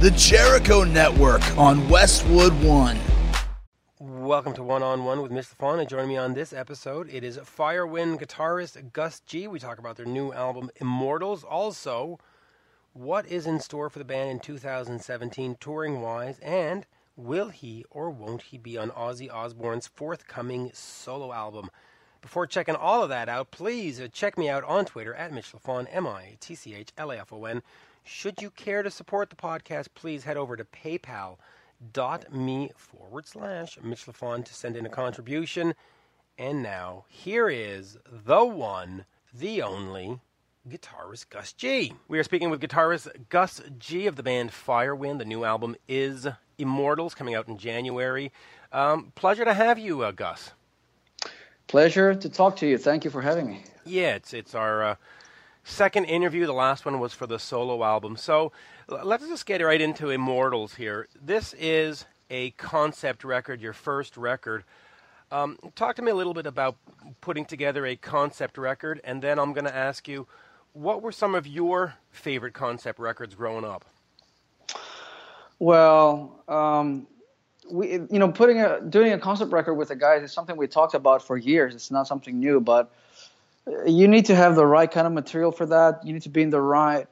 The Jericho Network on Westwood One. Welcome to One on One with Mitch LaFon, and joining me on this episode, it is Firewind guitarist Gus G. We talk about their new album Immortals. Also, what is in store for the band in 2017, touring wise, and will he or won't he be on Ozzy Osbourne's forthcoming solo album? Before checking all of that out, please check me out on Twitter at Mitch LaFon, M I T C H L A F O N. Should you care to support the podcast, please head over to paypal.me forward slash Mitch LaFon to send in a contribution. And now, here is the one, the only guitarist Gus G. We are speaking with guitarist Gus G of the band Firewind. The new album is Immortals, coming out in January. Um, pleasure to have you, uh, Gus. Pleasure to talk to you. Thank you for having me. Yeah, it's it's our uh, second interview. The last one was for the solo album. So let's just get right into Immortals here. This is a concept record, your first record. Um, talk to me a little bit about putting together a concept record, and then I'm going to ask you what were some of your favorite concept records growing up? Well, um, we, you know, putting a doing a concept record with the guys is something we talked about for years. It's not something new, but you need to have the right kind of material for that. You need to be in the right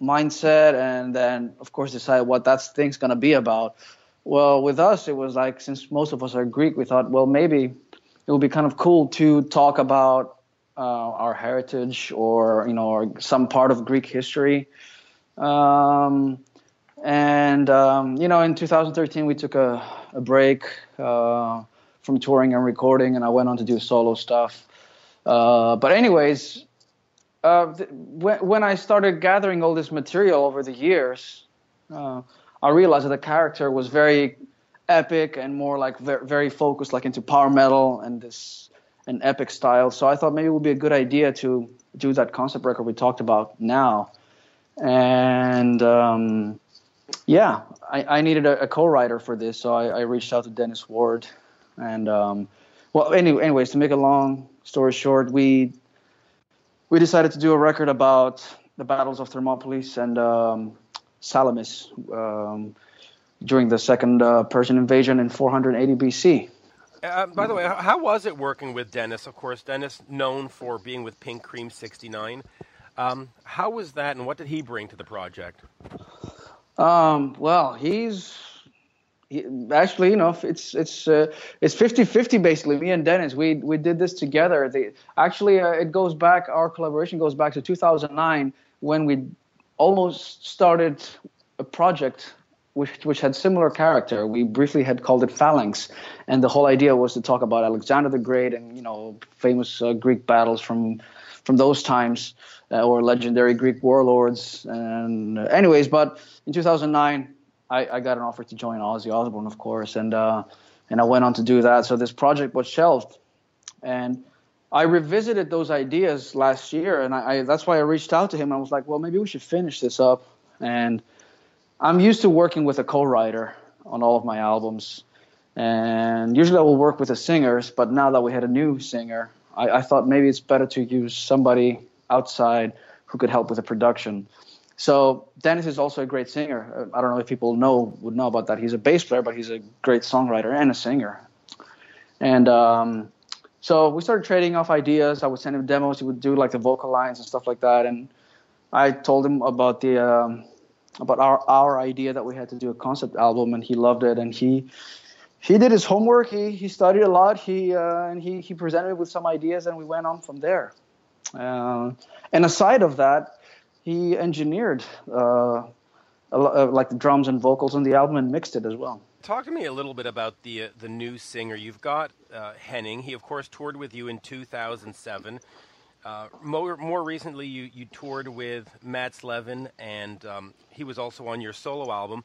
mindset, and then of course decide what that thing's gonna be about. Well, with us, it was like since most of us are Greek, we thought, well, maybe it would be kind of cool to talk about uh, our heritage or you know or some part of Greek history. Um, and um, you know, in 2013, we took a, a break uh, from touring and recording, and I went on to do solo stuff. Uh, but anyways, uh, th- when, I started gathering all this material over the years, uh, I realized that the character was very epic and more like very, very focused, like into power metal and this an epic style. So I thought maybe it would be a good idea to do that concept record we talked about now. And um, yeah, I, I needed a, a, co-writer for this, so I, I, reached out to Dennis Ward. And um, well, anyway, anyways, to make a long story short, we we decided to do a record about the battles of Thermopylae and um, Salamis um, during the second uh, Persian invasion in 480 BC. Uh, by the way, how was it working with Dennis? Of course, Dennis known for being with Pink Cream 69. Um, how was that, and what did he bring to the project? Um, well, he's he, actually, you know, it's it's uh, it's 50-50 basically. Me and Dennis, we we did this together. The, actually, uh, it goes back. Our collaboration goes back to 2009 when we almost started a project which which had similar character. We briefly had called it Phalanx, and the whole idea was to talk about Alexander the Great and you know famous uh, Greek battles from from those times uh, or legendary Greek warlords. And anyways, but in 2009, I, I, got an offer to join Ozzy Osbourne, of course, and uh, and I went on to do that. So this project was shelved, and I revisited those ideas last year, and I, I that's why I reached out to him. I was like, well, maybe we should finish this up and I'm used to working with a co-writer on all of my albums, and usually I will work with the singers. But now that we had a new singer, I, I thought maybe it's better to use somebody outside who could help with the production. So Dennis is also a great singer. I don't know if people know would know about that. He's a bass player, but he's a great songwriter and a singer. And um, so we started trading off ideas. I would send him demos. He would do like the vocal lines and stuff like that. And I told him about the um, about our our idea that we had to do a concept album, and he loved it. And he he did his homework. He he studied a lot. He uh, and he he presented with some ideas, and we went on from there. Uh, and aside of that, he engineered uh, uh, like the drums and vocals on the album and mixed it as well. Talk to me a little bit about the uh, the new singer. You've got uh, Henning. He of course toured with you in 2007. Uh, more, more recently, you, you toured with Mats Levin, and um, he was also on your solo album.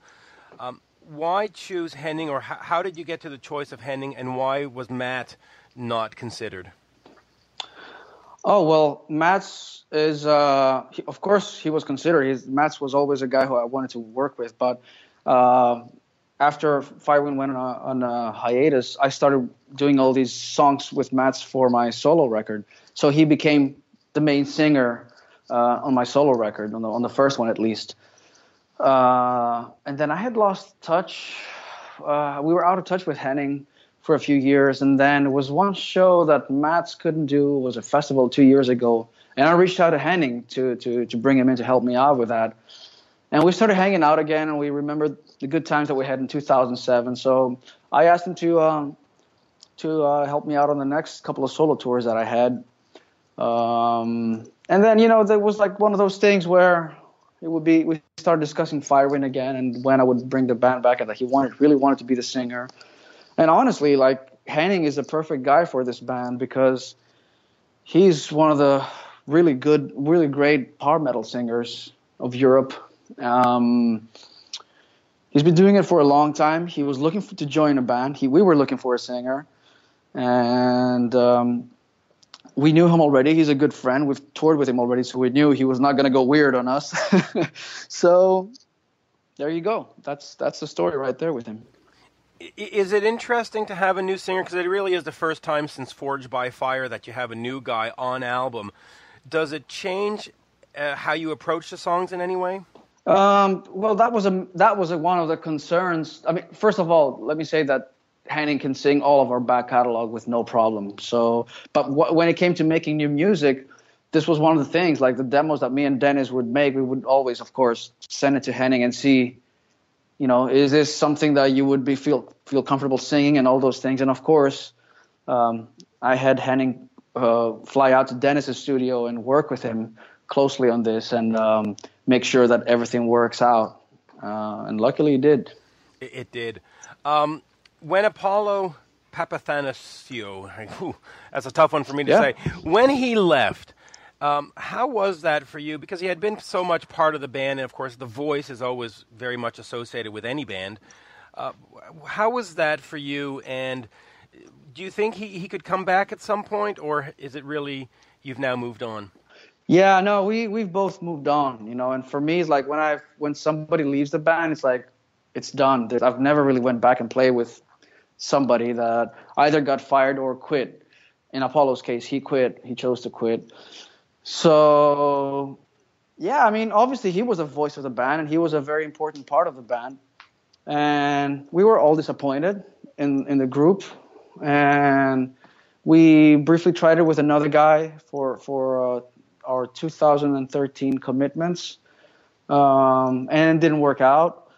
Um, why choose Henning, or how, did you get to the choice of Henning, and why was Matt not considered? Oh well, Mats is uh, he, of course he was considered. He's, Mats was always a guy who I wanted to work with, but uh, after Firewind went on a, on a, hiatus, I started doing all these songs with Mats for my solo record. So he became the main singer uh, on my solo record, on the on the first one at least. Uh, and then I had lost touch. Uh, we were out of touch with Henning for a few years, and then it was one show that Mats couldn't do. It was a festival two years ago, and I reached out to Henning to to to bring him in to help me out with that. And we started hanging out again, and we remembered the good times that we had in 2007. So I asked him to um, to uh, help me out on the next couple of solo tours that I had. Um, and then you know there was like one of those things where it would be we started discussing Firewind again, and when I would bring the band back, and that he wanted really wanted to be the singer. And honestly, like Henning is a perfect guy for this band because he's one of the really good, really great power metal singers of Europe. Um, he's been doing it for a long time. He was looking for, to join a band. He, we were looking for a singer, and um, we knew him already. He's a good friend. We've toured with him already, so we knew he was not going to go weird on us. so there you go. That's that's the story right there with him. Is it interesting to have a new singer? Because it really is the first time since Forged by Fire that you have a new guy on album. Does it change uh, how you approach the songs in any way? Um, well, that was a that was a, one of the concerns. I mean, first of all, let me say that Henning can sing all of our back catalog with no problem. So, but wh- when it came to making new music, this was one of the things. Like the demos that me and Dennis would make, we would always, of course, send it to Henning and see, you know, is this something that you would be feel feel comfortable singing and all those things. And of course, um, I had Henning uh, fly out to Dennis's studio and work with him closely on this and um, make sure that everything works out. Uh, and luckily, it did. It, it did. Um, when Apollo Papathanasio, that's a tough one for me to yeah. say, when he left, um, how was that for you? Because he had been so much part of the band, and of course, the voice is always very much associated with any band. Uh, how was that for you? And do you think he, he could come back at some point, or is it really you've now moved on? Yeah, no, we we've both moved on, you know. And for me, it's like when I when somebody leaves the band, it's like it's done. I've never really went back and played with somebody that either got fired or quit. In Apollo's case, he quit. He chose to quit. So, yeah, I mean, obviously he was a voice of the band and he was a very important part of the band. And we were all disappointed in in the group. And we briefly tried it with another guy for for uh, our 2013 commitments, um, and it didn't work out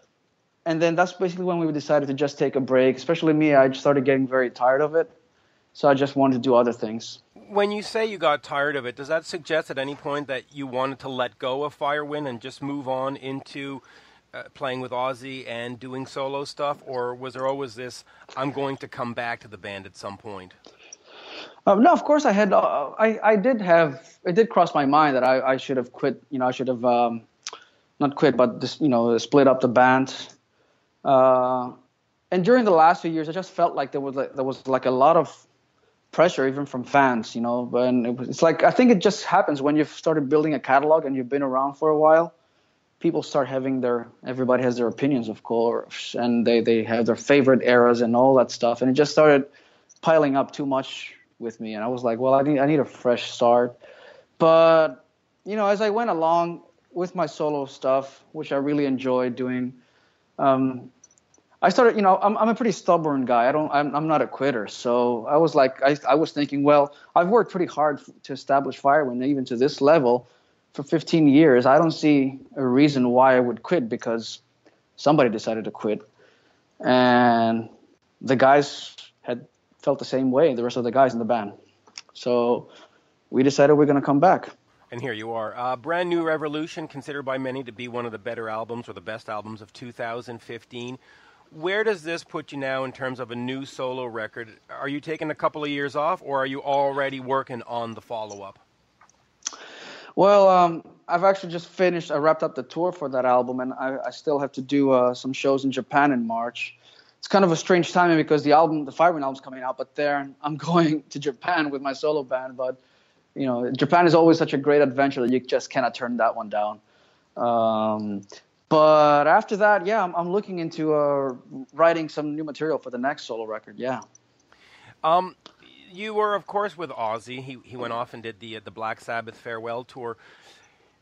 and then that's basically when we decided to just take a break. Especially me, I started getting very tired of it, so I just wanted to do other things. When you say you got tired of it, does that suggest at any point that you wanted to let go of Firewind and just move on into uh, playing with Ozzy and doing solo stuff, or was there always this "I'm going to come back to the band at some point"? Uh, no, of course I had. Uh, I I did have. It did cross my mind that I, I should have quit. You know, I should have um, not quit, but just you know split up the band uh, and during the last few years, I just felt like there was like, there was like a lot of pressure even from fans, you know. But it it's like I think it just happens when you've started building a catalog and you've been around for a while. People start having their everybody has their opinions, of course, and they they have their favorite eras and all that stuff. And it just started piling up too much with me, and I was like, well, I need I need a fresh start. But you know, as I went along with my solo stuff, which I really enjoyed doing um, I started, you know, I'm, I'm a pretty stubborn guy. I don't, I'm, I'm not a quitter. So I was like, I, I was thinking, well, I've worked pretty hard to establish Firewind even to this level for 15 years. I don't see a reason why I would quit because somebody decided to quit. And the guys had felt the same way, the rest of the guys in the band. So we decided we're going to come back. And here you are. Uh, Brand New Revolution, considered by many to be one of the better albums or the best albums of 2015. Where does this put you now in terms of a new solo record? Are you taking a couple of years off, or are you already working on the follow up? Well, um, I've actually just finished. I wrapped up the tour for that album, and I, I still have to do uh, some shows in Japan in March. It's kind of a strange timing because the album, the Firewind album's coming out, but there I'm going to Japan with my solo band. But you know, Japan is always such a great adventure that you just cannot turn that one down. Um, but after that, yeah, I'm, I'm looking into uh, writing some new material for the next solo record. Yeah. Um, you were, of course, with Ozzy. He he went off and did the uh, the Black Sabbath farewell tour.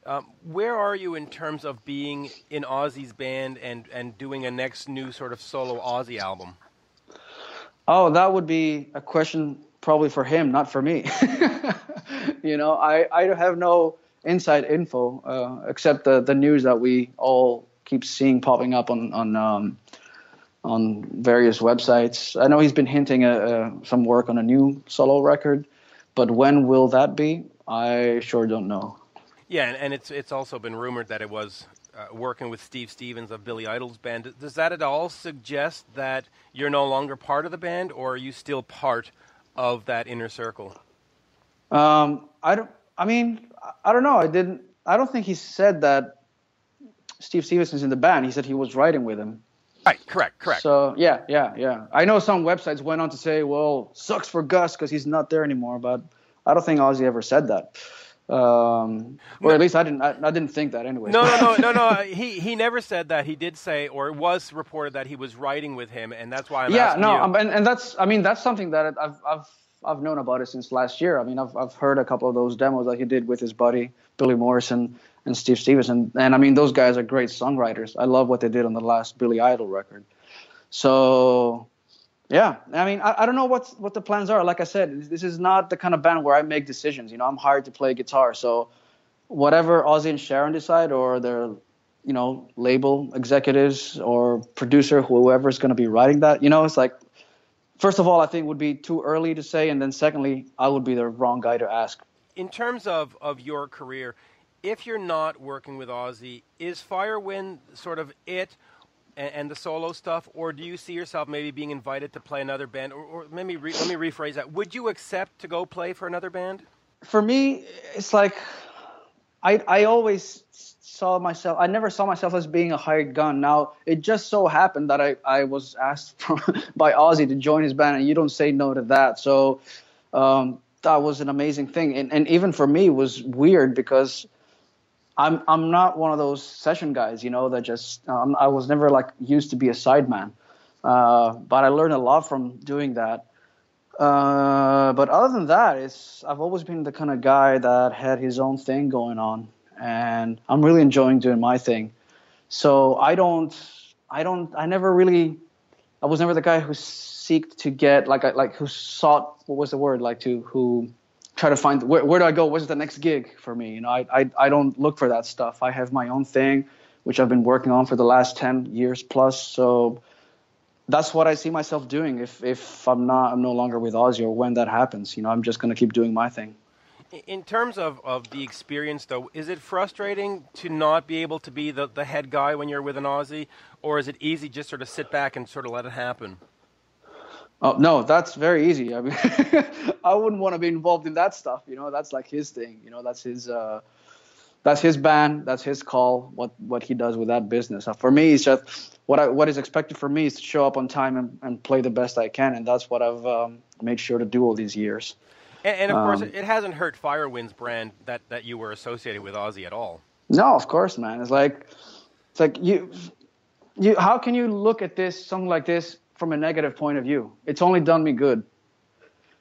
Um, where are you in terms of being in Ozzy's band and, and doing a next new sort of solo Ozzy album? Oh, that would be a question probably for him, not for me. you know, I, I have no inside info uh, except the, the news that we all keep seeing popping up on on um, on various websites. I know he's been hinting at uh, some work on a new solo record, but when will that be? I sure don't know. Yeah, and, and it's it's also been rumored that it was uh, working with Steve Stevens of Billy Idol's band. Does that at all suggest that you're no longer part of the band, or are you still part of that inner circle? Um, I don't. I mean, I don't know. I didn't. I don't think he said that Steve Stevens is in the band. He said he was writing with him. Right. Correct. Correct. So yeah, yeah, yeah. I know some websites went on to say, "Well, sucks for Gus because he's not there anymore," but I don't think Ozzy ever said that. Um, or at least I didn't. I, I didn't think that anyway. No, no, no, no, no. He he never said that. He did say, or it was reported that he was writing with him, and that's why I'm yeah, asking no, um, and, and that's. I mean, that's something that I've I've I've known about it since last year. I mean, I've I've heard a couple of those demos that he did with his buddy Billy Morrison and Steve Stevens, and, and I mean, those guys are great songwriters. I love what they did on the last Billy Idol record. So yeah, I mean, I, I don't know what what the plans are. Like I said, this is not the kind of band where I make decisions. You know, I'm hired to play guitar, so whatever Ozzy and Sharon decide, or their you know label executives or producer, whoever's going to be writing that, you know, it's like first of all, I think would be too early to say, and then secondly, I would be the wrong guy to ask. In terms of of your career, if you're not working with Ozzy, is Firewind sort of it? And, and the solo stuff, or do you see yourself maybe being invited to play another band, or, or maybe re, let me rephrase that: Would you accept to go play for another band? For me, it's like I I always saw myself. I never saw myself as being a hired gun. Now it just so happened that I I was asked from, by Ozzy to join his band, and you don't say no to that. So um, that was an amazing thing, and and even for me was weird because. I'm I'm not one of those session guys, you know, that just um, I was never like used to be a sideman, uh, but I learned a lot from doing that. Uh, but other than that, it's I've always been the kind of guy that had his own thing going on, and I'm really enjoying doing my thing. So I don't, I don't, I never really, I was never the guy who seeked to get like like who sought what was the word like to who try to find where, where do I go? What's the next gig for me? You know, I, I I don't look for that stuff. I have my own thing, which I've been working on for the last ten years plus. So that's what I see myself doing. If if I'm not, I'm no longer with Ozzy, or when that happens, you know, I'm just gonna keep doing my thing. In terms of, of the experience, though, is it frustrating to not be able to be the, the head guy when you're with an Ozzy, or is it easy just sort of sit back and sort of let it happen? Oh no, that's very easy. I mean, I wouldn't want to be involved in that stuff. You know, that's like his thing. You know, that's his. Uh, that's his band. That's his call. What what he does with that business. For me, it's just what I, what is expected for me is to show up on time and, and play the best I can, and that's what I've um, made sure to do all these years. And, and of um, course, it hasn't hurt Firewind's brand that, that you were associated with Ozzy at all. No, of course, man. It's like it's like you you. How can you look at this something like this from a negative point of view? It's only done me good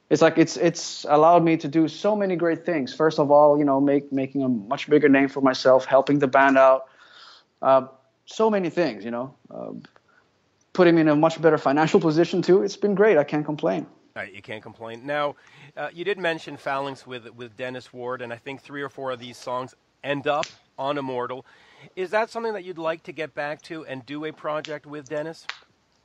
it's like it's it's allowed me to do so many great things. First of all, you know, make making a much bigger name for myself, helping the band out, uh, so many things. You know, uh, putting me in a much better financial position too. It's been great. I can't complain. Right, you can't complain. Now, uh, you did mention Phalanx with with Dennis Ward, and I think three or four of these songs end up on Immortal. Is that something that you'd like to get back to and do a project with Dennis?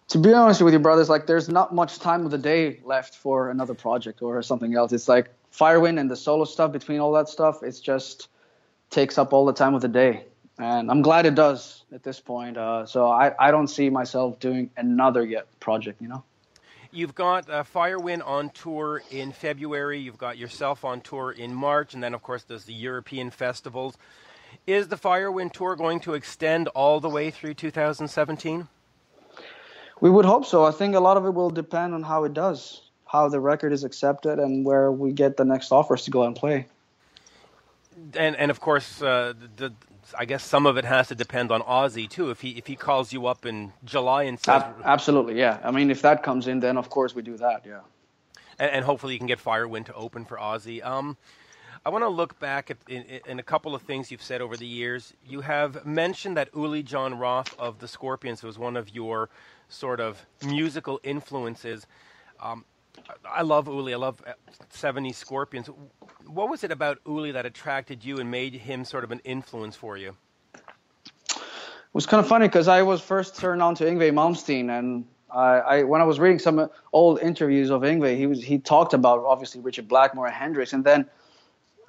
To be honest with you, brothers, like there's not much time of the day left for another project or something else. It's like Firewind and the solo stuff between all that stuff. It's just takes up all the time of the day, and I'm glad it does at this point. Uh, so I, I don't see myself doing another yet project. You know. You've got uh, Firewind on tour in February. You've got yourself on tour in March, and then of course there's the European festivals. Is the Firewind tour going to extend all the way through 2017? We would hope so. I think a lot of it will depend on how it does, how the record is accepted, and where we get the next offers to go and play. And and of course, uh, the, I guess some of it has to depend on Ozzy too. If he if he calls you up in July and says, absolutely, yeah. I mean, if that comes in, then of course we do that, yeah. And, and hopefully you can get Firewind to open for Ozzy. Um, I want to look back at in, in, a couple of things you've said over the years. You have mentioned that Uli John Roth of the Scorpions was one of your sort of musical influences. Um, I love Uli. I love 70s Scorpions. What was it about Uli that attracted you and made him sort of an influence for you? It was kind of funny because I was first turned on to Yngwie Malmsteen, and I, I, when I was reading some old interviews of Yngwie, he was he talked about obviously Richard Blackmore and Hendrix, and then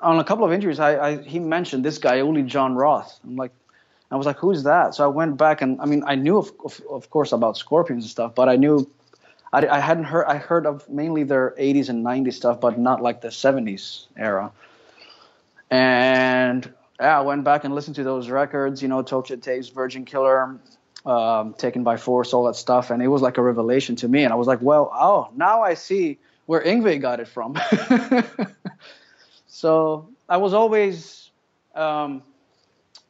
on a couple of interviews, I, I he mentioned this guy, Uli John Roth. I'm like, I was like, who's that? So I went back and I mean, I knew of of, of course about Scorpions and stuff, but I knew I, I hadn't heard I heard of mainly their 80s and 90s stuff, but not like the 70s era. And yeah, I went back and listened to those records, you know, Tokyo Tapes, Virgin Killer, um, Taken by Force, all that stuff, and it was like a revelation to me. And I was like, well, oh, now I see where Yngwie got it from. So I was always, um,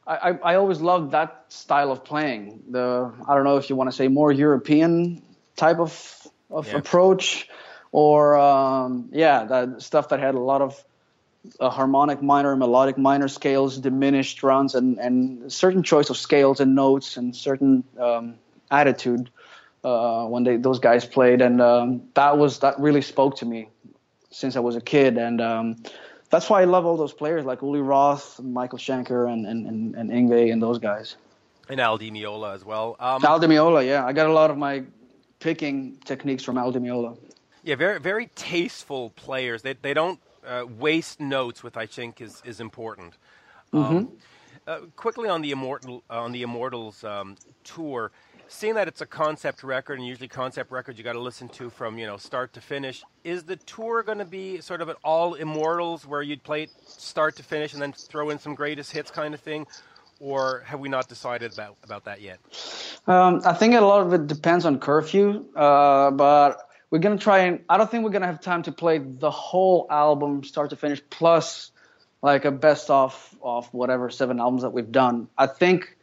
I, I always loved that style of playing. The I don't know if you want to say more European type of of yeah. approach, or um, yeah, that stuff that had a lot of uh, harmonic minor, melodic minor scales, diminished runs, and and certain choice of scales and notes, and certain um, attitude uh, when they those guys played, and um, that was that really spoke to me since I was a kid, and um, that's why I love all those players like Uli Roth, Michael Schenker, and and and, and Yngwie and those guys. And Al Di Meola as well. Um, Al Di Meola, yeah, I got a lot of my picking techniques from Al Di Meola. Yeah, very very tasteful players. They they don't uh, waste notes, which I think is is important. Mm-hmm. Um, uh, quickly on the immortal on the Immortals um, tour seeing that it's a concept record, and usually concept records you got to listen to from you know start to finish. Is the tour going to be sort of an all immortals where you'd play it start to finish and then throw in some greatest hits kind of thing, or have we not decided about about that yet? Um, I think a lot of it depends on curfew, uh, but we're gonna try and I don't think we're gonna have time to play the whole album start to finish plus like a best of of whatever seven albums that we've done. I think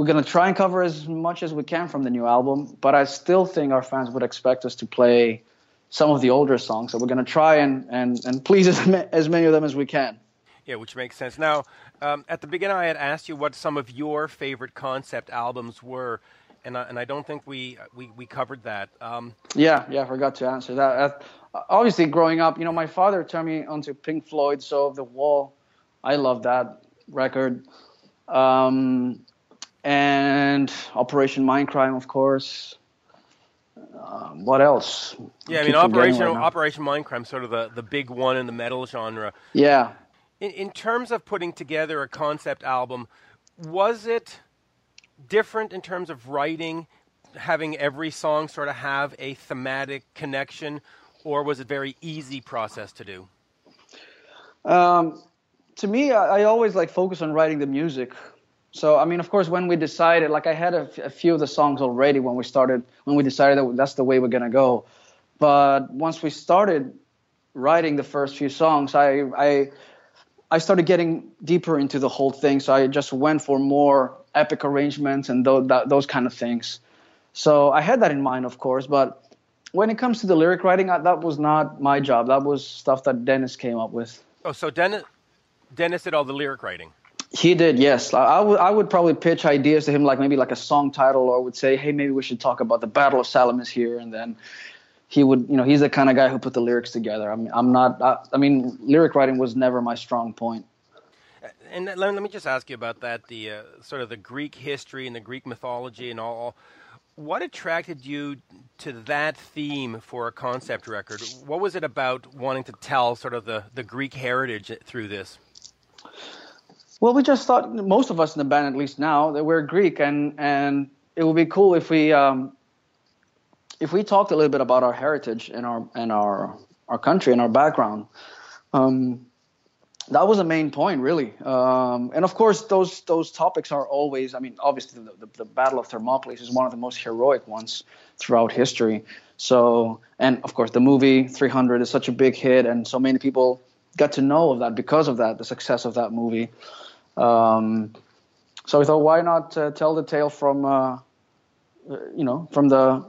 we're going to try and cover as much as we can from the new album, but I still think our fans would expect us to play some of the older songs. So we're going to try and, and, and please as, as many of them as we can. Yeah, which makes sense. Now, um, at the beginning, I had asked you what some of your favorite concept albums were, and I, and I don't think we we, we covered that. Um, yeah, yeah, I forgot to answer that. Uh, obviously, growing up, you know, my father turned me onto Pink Floyd, so the Wall. I love that record. Um, and Operation Mindcrime, of course. Um, what else? Yeah, I mean, Operation right Operation Mindcrime, sort of the, the big one in the metal genre. Yeah. In, in terms of putting together a concept album, was it different in terms of writing, having every song sort of have a thematic connection, or was it very easy process to do? Um, to me, I, I always like focus on writing the music so I mean, of course, when we decided, like I had a, f- a few of the songs already when we started, when we decided that that's the way we're gonna go. But once we started writing the first few songs, I I I started getting deeper into the whole thing. So I just went for more epic arrangements and th- that, those kind of things. So I had that in mind, of course. But when it comes to the lyric writing, I, that was not my job. That was stuff that Dennis came up with. Oh, so Dennis Dennis did all the lyric writing. He did, yes. I I would probably pitch ideas to him like maybe like a song title, or would say, hey, maybe we should talk about the Battle of Salamis here, and then he would, you know, he's the kind of guy who put the lyrics together. I mean, I'm not. I, I mean, lyric writing was never my strong point. And let, let me just ask you about that the uh, sort of the Greek history and the Greek mythology and all. What attracted you to that theme for a concept record? What was it about wanting to tell sort of the, the Greek heritage through this? Well, we just thought most of us in the band, at least now, that we're Greek, and and it would be cool if we um, if we talked a little bit about our heritage and our and our our country and our background. Um, that was the main point, really. Um, and of course, those those topics are always. I mean, obviously, the, the, the, Battle of Thermopylae is one of the most heroic ones throughout history. So, and of course, the movie 300 is such a big hit, and so many people got to know of that because of that, the success of that movie. Um, so we thought, why not uh, tell the tale from, uh, you know, from the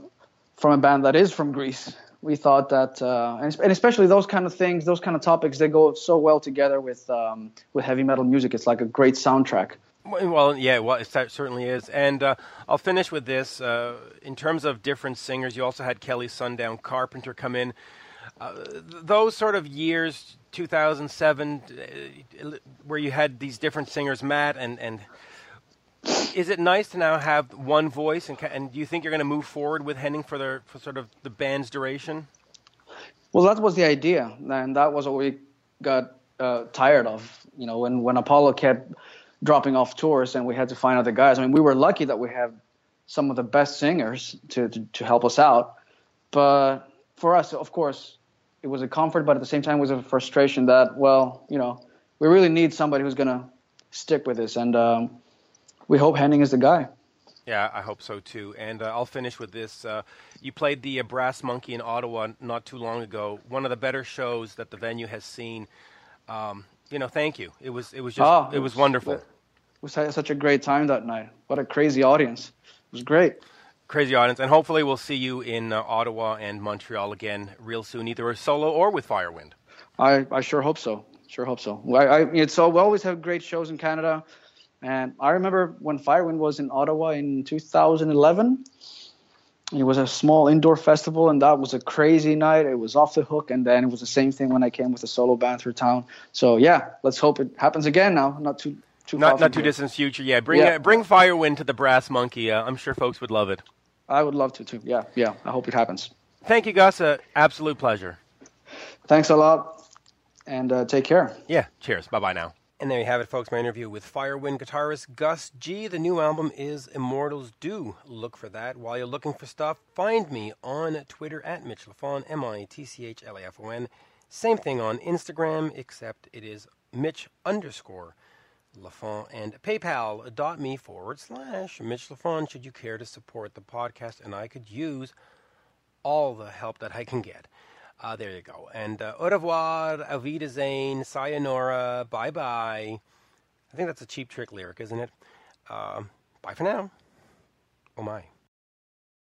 from a band that is from Greece? we thought that, uh, and, and especially those kind of things, those kind of topics, they go so well together with um, with heavy metal music. It's like a great soundtrack. Well, yeah, well, it certainly is. And uh, I'll finish with this. Uh, in terms of different singers, you also had Kelly Sundown Carpenter come in. Uh, those sort of years, 2007, uh, where you had these different singers, Matt and and is it nice to now have one voice? And, and do you think you're going to move forward with Henning for the for sort of the band's duration? Well, that was the idea, and that was what we got uh, tired of. You know, when when Apollo kept dropping off tours and we had to find other guys. I mean, we were lucky that we have some of the best singers to, to, to help us out. But for us, of course, it was a comfort, but at the same time, it was a frustration that, well, you know, we really need somebody who's going to stick with this. And um, we hope Henning is the guy. Yeah, I hope so too. And uh, I'll finish with this. Uh, you played the uh, Brass Monkey in Ottawa not too long ago. One of the better shows that the venue has seen. Um, you know, thank you. It was it was just oh, it, was, was wonderful. It was such a great time that night. What a crazy audience! It was great. Crazy audience, and hopefully we'll see you in uh, Ottawa and Montreal again real soon, either solo or with Firewind. I, I sure hope so. Sure hope so. I, I it's so we always have great shows in Canada, and I remember when Firewind was in Ottawa in 2011 it was a small indoor festival and that was a crazy night it was off the hook and then it was the same thing when i came with a solo band through town so yeah let's hope it happens again now not too too not not too distant future yeah bring yeah. Uh, bring firewind to the brass monkey uh, i'm sure folks would love it i would love to too yeah yeah i hope it happens thank you gus uh, absolute pleasure thanks a lot and uh, take care yeah cheers bye bye now and there you have it, folks. My interview with Firewind guitarist Gus G. The new album is Immortals. Do look for that. While you're looking for stuff, find me on Twitter at Mitch Lafon, M I T C H L A F O N. Same thing on Instagram, except it is Mitch underscore Lafon and paypal.me forward slash Mitch Lafon should you care to support the podcast. And I could use all the help that I can get. Uh, there you go. And uh, au revoir, auf Wiedersehen, sayonara, bye bye. I think that's a cheap trick lyric, isn't it? Uh, bye for now. Oh my.